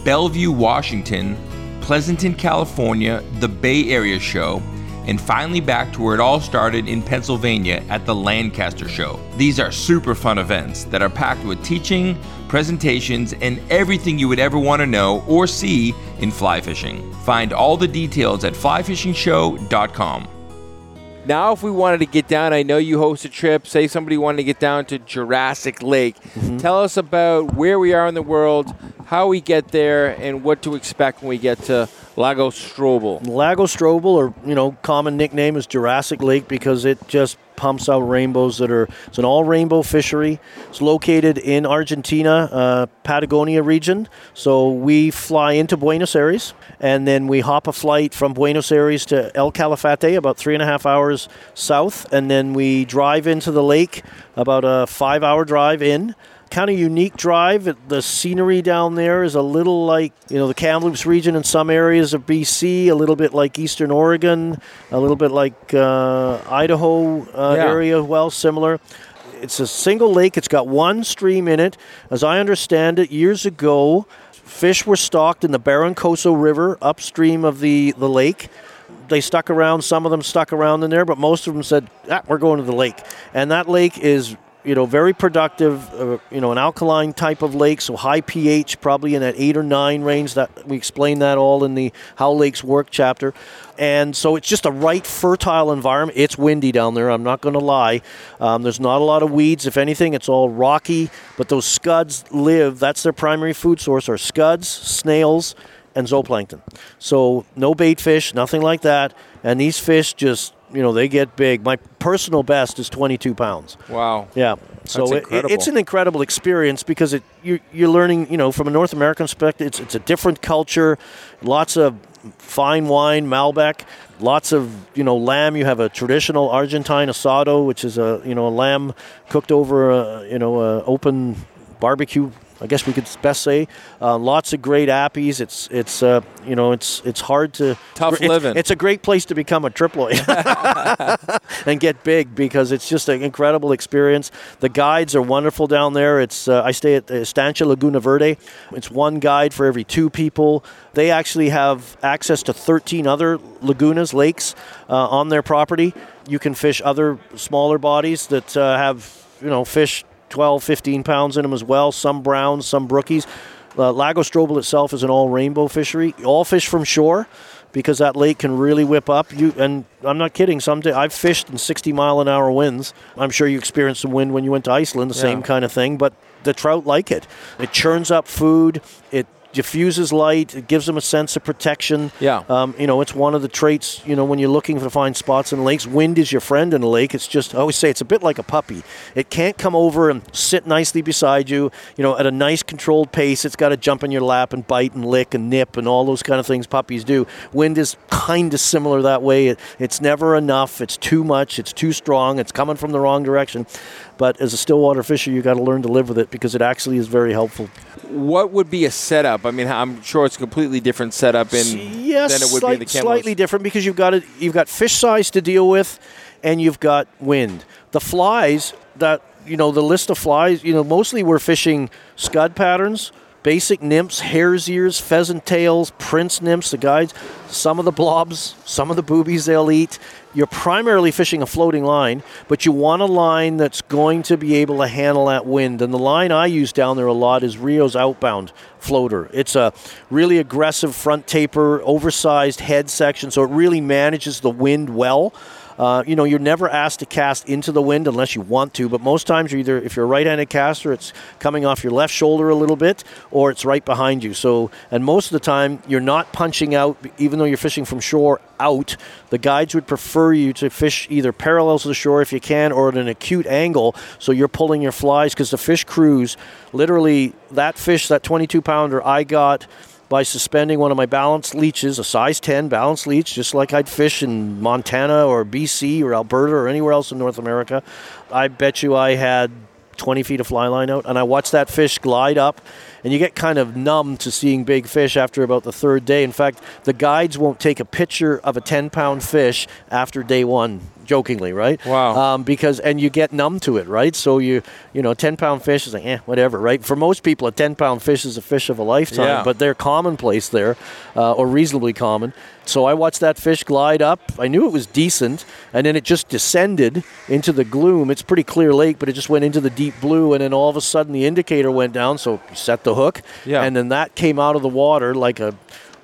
Bellevue, Washington, Pleasanton, California, the Bay Area show, and finally back to where it all started in Pennsylvania at the Lancaster Show. These are super fun events that are packed with teaching, presentations, and everything you would ever want to know or see in fly fishing. Find all the details at flyfishingshow.com. Now, if we wanted to get down, I know you host a trip. Say somebody wanted to get down to Jurassic Lake. Mm-hmm. Tell us about where we are in the world, how we get there, and what to expect when we get to Lago Strobel. Lago Strobel, or you know, common nickname is Jurassic Lake because it just pumps out rainbows that are. It's an all rainbow fishery. It's located in Argentina, uh, Patagonia region. So we fly into Buenos Aires, and then we hop a flight from Buenos Aires to El Calafate, about three and a half hours south, and then we drive into the lake, about a five-hour drive in kind of unique drive. The scenery down there is a little like you know the Kamloops region in some areas of BC, a little bit like Eastern Oregon, a little bit like uh, Idaho uh, Yeah. area. Well, similar. It's a single lake. It's got one stream in it. As I understand it, years ago, fish were stocked in the Barrancoso River upstream of the, the lake they stuck around. Some of them stuck around in there, but most of them said, ah, "We're going to the lake." And that lake is, you know, very productive. Uh, you know, an alkaline type of lake, so high pH, probably in that eight or nine range. That we explain that all in the How Lakes Work chapter. And so it's just a right fertile environment. It's windy down there. I'm not going to lie. Um, there's not a lot of weeds. If anything, it's all rocky. But those scuds live. That's their primary food source: are scuds, snails, and zooplankton. So no bait fish, nothing like that. And these fish just, you know, they get big. My personal best is 22 pounds. Wow. Yeah. So it, it's an incredible experience because it you, you're learning, you know, from a North American perspective, it's, it's a different culture, lots of fine wine, Malbec, lots of, you know, lamb. You have a traditional Argentine asado, which is a, you know, a lamb cooked over a, you know, a open barbecue. I guess we could best say uh, lots of great appies. It's it's uh, you know it's it's hard to Tough it's, living. It's a great place to become a triploid and get big because it's just an incredible experience. The guides are wonderful down there. It's uh, I stay at Estancia Laguna Verde. It's one guide for every two people. They actually have access to 13 other lagunas, lakes uh, on their property. You can fish other smaller bodies that uh, have you know fish 12, 15 pounds in them as well. Some browns, some brookies. Uh, Lago Strobel itself is an all rainbow fishery. All fish from shore because that lake can really whip up. You and I'm not kidding. Some day I've fished in 60 mile an hour winds. I'm sure you experienced some wind when you went to Iceland, the same kind of thing. But the trout like it. It churns up food. It diffuses light. It gives them a sense of protection. Yeah. Um, you know, it's one of the traits. You know, when you're looking to find spots in lakes, wind is your friend in a lake. It's just I always say it's a bit like a puppy. It can't come over and sit nicely beside you. You know, at a nice controlled pace. It's got to jump in your lap and bite and lick and nip and all those kind of things puppies do. Wind is kind of similar that way. It, it's never enough. It's too much. It's too strong. It's coming from the wrong direction. But as a stillwater fisher, you got to learn to live with it because it actually is very helpful. What would be a setup? I mean, I'm sure it's a completely different setup in yes, than it would slight- be in the Kamloops. slightly different because you've got it. You've got fish size to deal with, and you've got wind. The flies that you know, the list of flies. You know, mostly we're fishing scud patterns, basic nymphs, hare's ears, pheasant tails, prince nymphs. The guides. some of the blobs, some of the boobies they'll eat. You're primarily fishing a floating line, but you want a line that's going to be able to handle that wind. And the line I use down there a lot is Rio's Outbound floater. It's a really aggressive front taper, oversized head section, so it really manages the wind well. Uh, you know, you're never asked to cast into the wind unless you want to, but most times you're either, if you're a right-handed caster, it's coming off your left shoulder a little bit, or it's right behind you. So, and most of the time you're not punching out, even though you're fishing from shore out. The guides would prefer you to fish either parallel to the shore if you can, or at an acute angle, so you're pulling your flies because the fish cruise, literally that fish, that 22 pounder I got by suspending one of my balance leeches, a size 10 balance leech, just like I'd fish in Montana or BC or Alberta or anywhere else in North America. I bet you I had 20 feet of fly line out, and I watched that fish glide up. And you get kind of numb to seeing big fish after about the third day. In fact, the guides won't take a picture of a 10 pound fish after day one jokingly, right? Wow. Um, because and you get numb to it, right? So you you know, ten pound fish is like eh, whatever, right? For most people, a ten pound fish is a fish of a lifetime, Yeah. but they're commonplace there, uh, or reasonably common. So I watched that fish glide up. I knew it was decent, and then it just descended into the gloom. It's a pretty clear lake, but it just went into the deep blue, and then all of a sudden the indicator went down. So you set the hook, Yeah. and then that came out of the water like a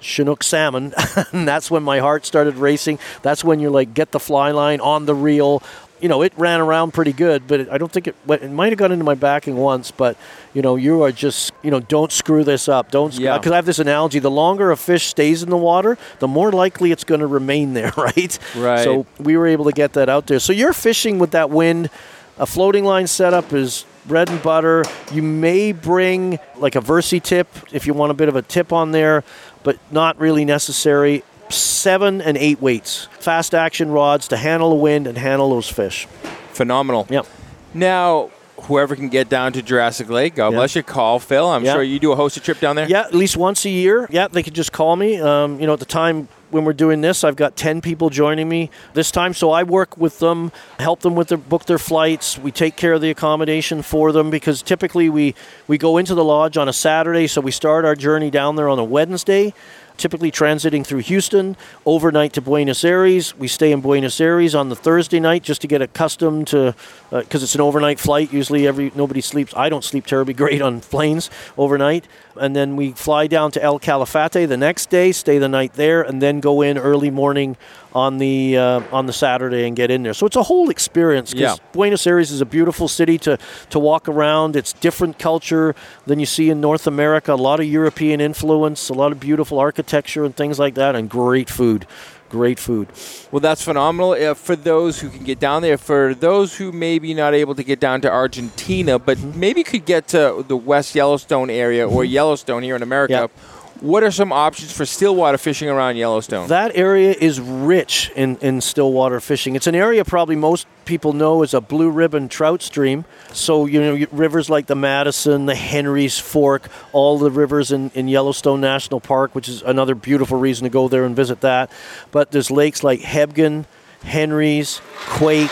Chinook salmon, and that's when my heart started racing. That's when you're like, get the fly line on the reel. You know, it ran around pretty good, but it, I don't think it went. It might have got into my backing once, but you know, you are just, you know, don't screw this up. Don't, Yeah. because I have this analogy: the longer a fish stays in the water, the more likely it's going to remain there, right? Right. So we were able to get that out there. So you're fishing with that wind. A floating line setup is bread and butter. You may bring like a VersiTip if you want a bit of a tip on there, but not really necessary. Seven and eight weights, fast action rods to handle the wind and handle those fish. Phenomenal. Yep. Now, whoever can get down to Jurassic Lake, God Yeah. bless you. Call Phil. I'm Yeah. sure you do a hosted trip down there. Yeah, at least once a year. Yeah, they could just call me. Um, you know, at the time when we're doing this, I've got 10 people joining me this time. So I work with them, help them with their book their flights. We take care of the accommodation for them because typically we, we go into the lodge on a Saturday. So we start our journey down there on a Wednesday. Typically transiting through Houston, overnight to Buenos Aires. We stay in Buenos Aires on the Thursday night just to get accustomed to, uh, because it's an overnight flight. Usually, every nobody sleeps. I don't sleep terribly great on planes overnight, and then we fly down to El Calafate the next day, stay the night there, and then go in early morning on the uh, on the Saturday and get in there. So it's a whole experience. Yeah. Buenos Aires is a beautiful city to to walk around. It's different culture than you see in North America. A lot of European influence, a lot of beautiful architecture and things like that, and great food. Great food. Well, that's phenomenal uh, for those who can get down there. For those who maybe not able to get down to Argentina, but Mm-hmm. maybe could get to the West Yellowstone area or Yellowstone here in America. Yeah. What are some options for stillwater fishing around Yellowstone? That area is rich in, in stillwater fishing. It's an area probably most people know as a blue ribbon trout stream. So, you know, rivers like the Madison, the Henry's Fork, all the rivers in, in Yellowstone National Park, which is another beautiful reason to go there and visit that. But there's lakes like Hebgen, Henry's, Quake,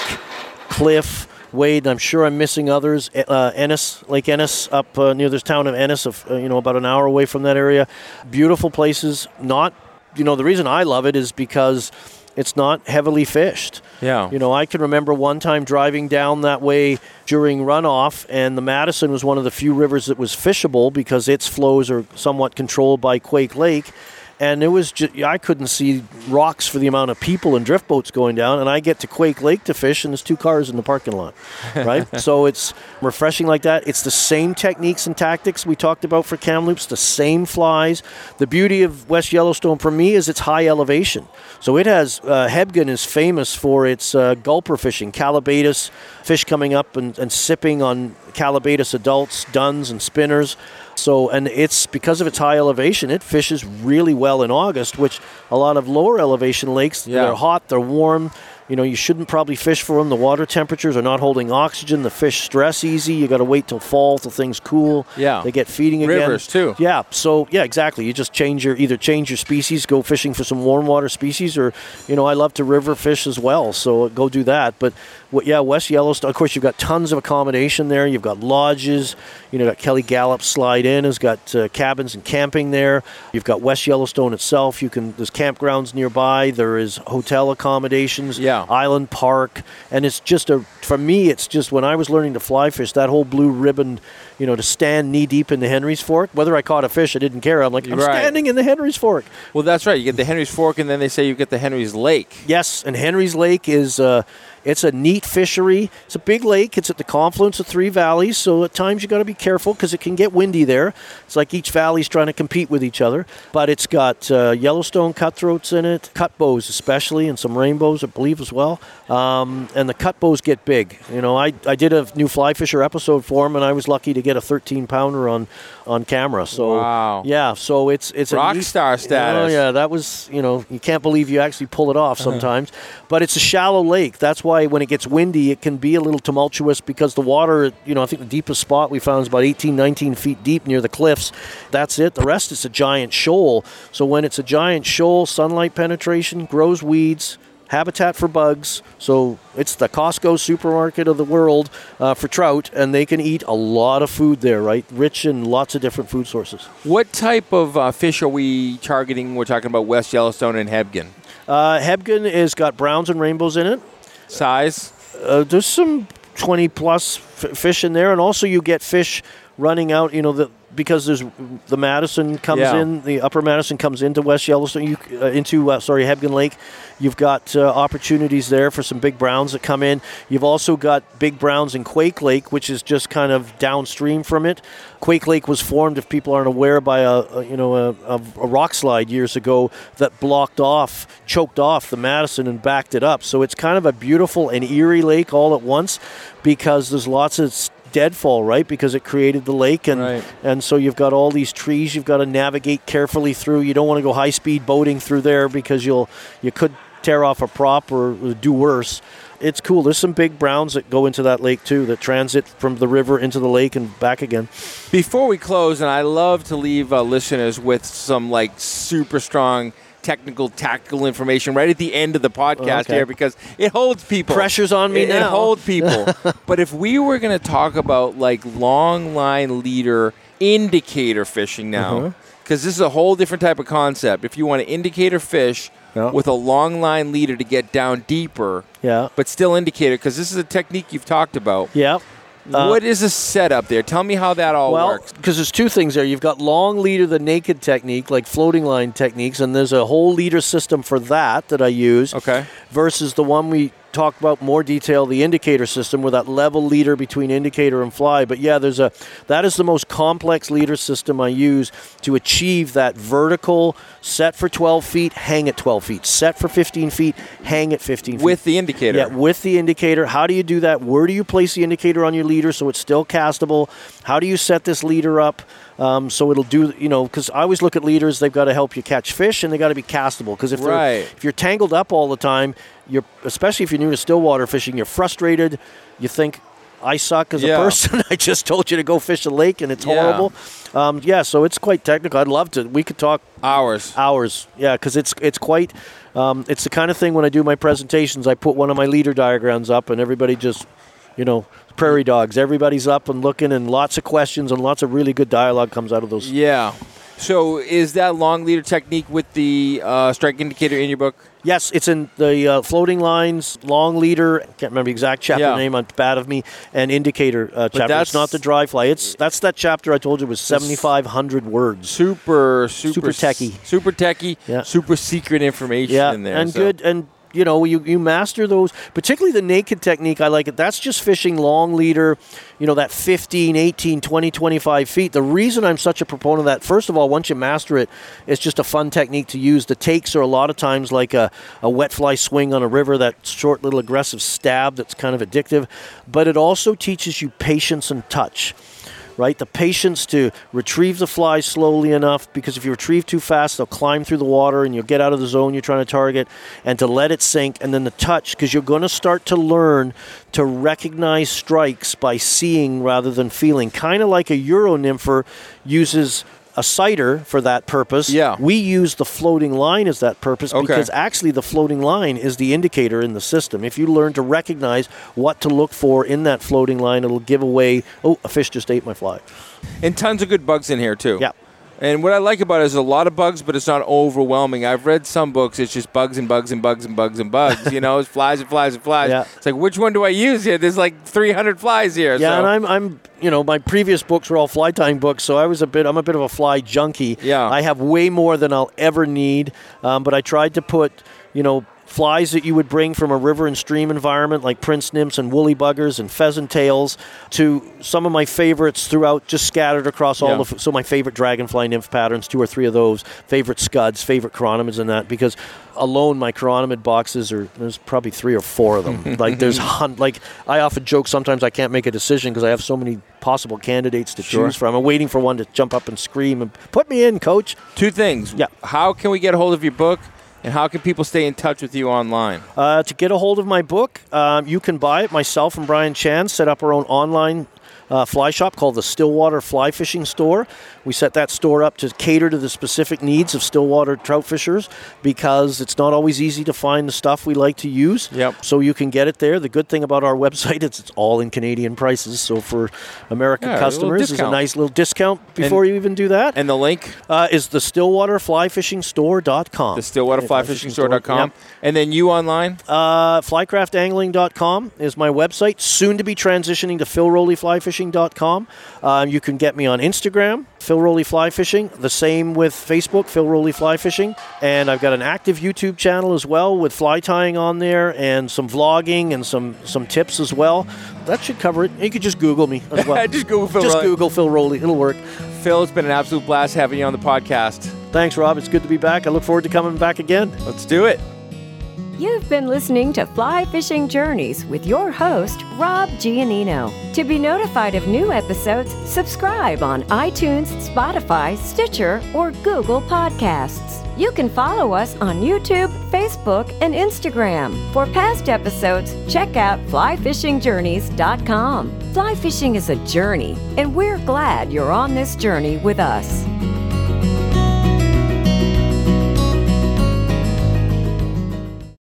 Cliff, Wade, I'm sure I'm missing others. Uh, Ennis, Lake Ennis, up uh, near this town of Ennis, of uh, you know about an hour away from that area. Beautiful places. Not, you know, the reason I love it is because it's not heavily fished. Yeah. You know, I can remember one time driving down that way during runoff, and the Madison was one of the few rivers that was fishable because its flows are somewhat controlled by Quake Lake. And it was just, I couldn't see rocks for the amount of people and drift boats going down. And I get to Quake Lake to fish, and there's two cars in the parking lot, right? so it's refreshing like that. It's the same techniques and tactics we talked about for Kamloops, the same flies. The beauty of West Yellowstone for me is its high elevation. So it has, uh, Hebgen is famous for its uh, gulper fishing, callibaetis, fish coming up and, and sipping on callibaetis adults, duns, and spinners. So, and it's because of its high elevation, it fishes really well in August, which a lot of lower elevation lakes, Yeah. they're hot, they're warm, You know, you shouldn't probably fish for them. The water temperatures are not holding oxygen. The fish stress easy. You got to wait till fall till things cool. Yeah. they get feeding again. Rivers, too. Yeah. So yeah, exactly. You just change your either change your species, go fishing for some warm water species, or you know, I love to river fish as well. So go do that. But yeah, West Yellowstone. Of course, you've got tons of accommodation there. You've got lodges. You know, got Kelly Galloup Slide Inn has got uh, cabins and camping there. You've got West Yellowstone itself. You can there's campgrounds nearby. There is hotel accommodations. Yeah. Island Park, and it's just a for me. It's just when I was learning to fly fish, that whole blue ribbon. You know, to stand knee deep in the Henry's Fork. Whether I caught a fish, I didn't care. I'm like, I'm Right. standing in the Henry's Fork. Well, that's right. You get the Henry's Fork, and then they say you get the Henry's Lake. Yes, and Henry's Lake is uh, it's a neat fishery. It's a big lake. It's at the confluence of three valleys, so at times you got to be careful because it can get windy there. It's like each valley's trying to compete with each other. But it's got uh, Yellowstone cutthroats in it, cut bows especially, and some rainbows, I believe, as well. Um, and the cut bows get big. You know, I, I did a new fly fisher episode for them, and I was lucky to get a 13 pounder on on camera. So Wow. yeah, so it's it's a Rock star status. Oh yeah, that was you know you can't believe you actually pull it off uh-huh. sometimes. But it's a shallow lake. That's why when it gets windy, it can be a little tumultuous because the water. You know, I think the deepest spot we found is about 18, 19 feet deep near the cliffs. That's it. The rest is a giant shoal. So when it's a giant shoal, sunlight penetration grows weeds. Habitat for bugs, so it's the Costco supermarket of the world uh, for trout, and they can eat a lot of food there, right? Rich in lots of different food sources. What type of uh, fish are we targeting? We're talking about West Yellowstone and Hebgen. Uh, Hebgen has got browns and rainbows in it. Size? Uh, there's some 20 plus f- fish in there, and also you get fish running out. You know, the, because there's the Madison comes Yeah. in, the Upper Madison comes into West Yellowstone, you, uh, into uh, sorry Hebgen Lake. You've got uh, opportunities there for some big browns that come in. You've also got big browns in Quake Lake, which is just kind of downstream from it. Quake Lake was formed, if people aren't aware, by a, a you know a, a, a rock slide years ago that blocked off, choked off the Madison and backed it up. So it's kind of a beautiful and eerie lake all at once because there's lots of deadfall, right? Because it created the lake, and Right. and so you've got all these trees you've got to navigate carefully through. You don't want to go high speed boating through there because you'll you could tear off a prop or do worse. It's cool. There's some big browns that go into that lake too, that transit from the river into the lake and back again. Before we close, and I love to leave uh, listeners with some like super strong technical, tactical information right at the end of the podcast Okay. here because it holds people. Pressure's on me it, It now. holds people. but if we were going to talk about like long line leader indicator fishing now, Uh-huh. because this is a whole different type of concept. If you want to indicator fish with a long line leader to get down deeper, Yeah. but still indicator, because this is a technique you've talked about. Yeah. Uh, what is the setup there? Tell me how that all well, works. because there's two things there. You've got long leader, the naked technique, like floating line techniques, and there's a whole leader system for that that I use. Okay. Versus the one we talk about more detail, the indicator system, with that level leader between indicator and fly. But yeah, there's a that is the most complex leader system I use to achieve that vertical set for 12 feet, hang at 12 feet, set for 15 feet, hang at 15 feet. With the indicator. Yeah, with the indicator. How do you do that? Where do you place the indicator on your leader so it's still castable? How do you set this leader up um, so it'll do, you know, because I always look at leaders, they've got to help you catch fish and they got to be castable. Because if, Right. if you're tangled up all the time, you're, especially if you're new to stillwater fishing, you're frustrated. You think, I suck as Yeah. a person. I just told you to go fish a lake and it's Yeah. horrible. Um, yeah, so it's quite technical. I'd love to. We could talk Hours. hours. Yeah, because it's it's quite. Um, it's the kind of thing when I do my presentations, I put one of my leader diagrams up, and everybody just, you know, prairie dogs. Everybody's up and looking, and lots of questions and lots of really good dialogue comes out of those. Yeah. So is that long leader technique with the uh, strike indicator in your book? Yes, it's in the uh, floating lines, long leader. Can't remember the exact chapter Yeah. name. Bad of me. And indicator uh, chapter. that's- It's not the dry fly. It's that's that chapter I told you was seventy five hundred words. Super, super, Super techie. super techie, Yeah. super secret information yeah, in there. and so- good and you know you, you master those. Particularly the naked technique i like it. That's just fishing long leader you know that 15 18 20 25 feet. The reason i'm such a proponent of that first of all once you master it it's just a fun technique to use. The takes are a lot of times like a, a wet fly swing on a river that short little aggressive stab that's kind of addictive. But it also teaches you patience and touch right? The patience to retrieve the fly slowly enough because if you retrieve too fast, they'll climb through the water and you'll get out of the zone you're trying to target, and to let it sink, and then the touch because you're going to start to learn to recognize strikes by seeing rather than feeling, kind of like a Euro nympher uses a sighter for that purpose. Yeah. We use the floating line as that purpose Okay. because actually the floating line is the indicator in the system. If you learn to recognize what to look for in that floating line, it'll give away, oh, a fish just ate my fly. And tons of good bugs in here too. Yeah. And what I like about it is a lot of bugs, but it's not overwhelming. I've read some books; it's just bugs and bugs and bugs and bugs and bugs. You know, it's flies and flies and flies. Yeah. It's like which one do I use here? There's like 300 flies here. Yeah, so. and I'm, I'm, you know, my previous books were all fly tying books, so I was a bit, I'm a bit of a fly junkie. Yeah. I have way more than I'll ever need, um, but I tried to put, you know, flies that you would bring from a river and stream environment like prince nymphs and woolly buggers and pheasant tails to some of my favorites throughout just scattered across all Yeah. the f- so my favorite dragonfly nymph patterns two or three of those favorite scuds favorite chironomids and that because alone my chironomid boxes are there's probably three or four of them like there's hun- like i often joke sometimes i can't make a decision because i have so many possible candidates to Sure. choose from i'm waiting for one to jump up and scream and put me in coach Two things. Yeah. How can we get a hold of your book, and how can people stay in touch with you online? Uh, to get a hold of my book, um, you can buy it. Myself and Brian Chan set up our own online uh, fly shop called the Stillwater Fly Fishing Store. We set that store up to cater to the specific needs of Stillwater trout fishers because it's not always easy to find the stuff we like to use. Yep. So you can get it there. The good thing about our website is it's all in Canadian prices. So for American Yeah, customers, it's a nice little discount before you even do that. And the link, uh, is the StillwaterFlyFishingStore.com. the StillwaterFlyFishingStore.com, and then you online. Uh, flycraftangling.com is my website. Soon to be transitioning to Um, you can get me on Instagram, Phil Rowley Fly Fishing. The same with Facebook, Phil Rowley Fly Fishing. And I've got an active YouTube channel as well with fly tying on there and some vlogging and some some tips as well. That should cover it. You could just Google me as well. Just Google Phil Just Rowley. Google Phil Rowley. It'll work. Phil, it's been an absolute blast having you on the podcast. Thanks, Rob. It's good to be back. I look forward to coming back again. Let's do it. You've been listening to Fly Fishing Journeys with your host, Rob Giannino. To be notified of new episodes, subscribe on iTunes, Spotify, Stitcher, or Google Podcasts. You can follow us on YouTube, Facebook, and Instagram. For past episodes, check out flyfishingjourneys.com. Fly fishing is a journey, and we're glad you're on this journey with us.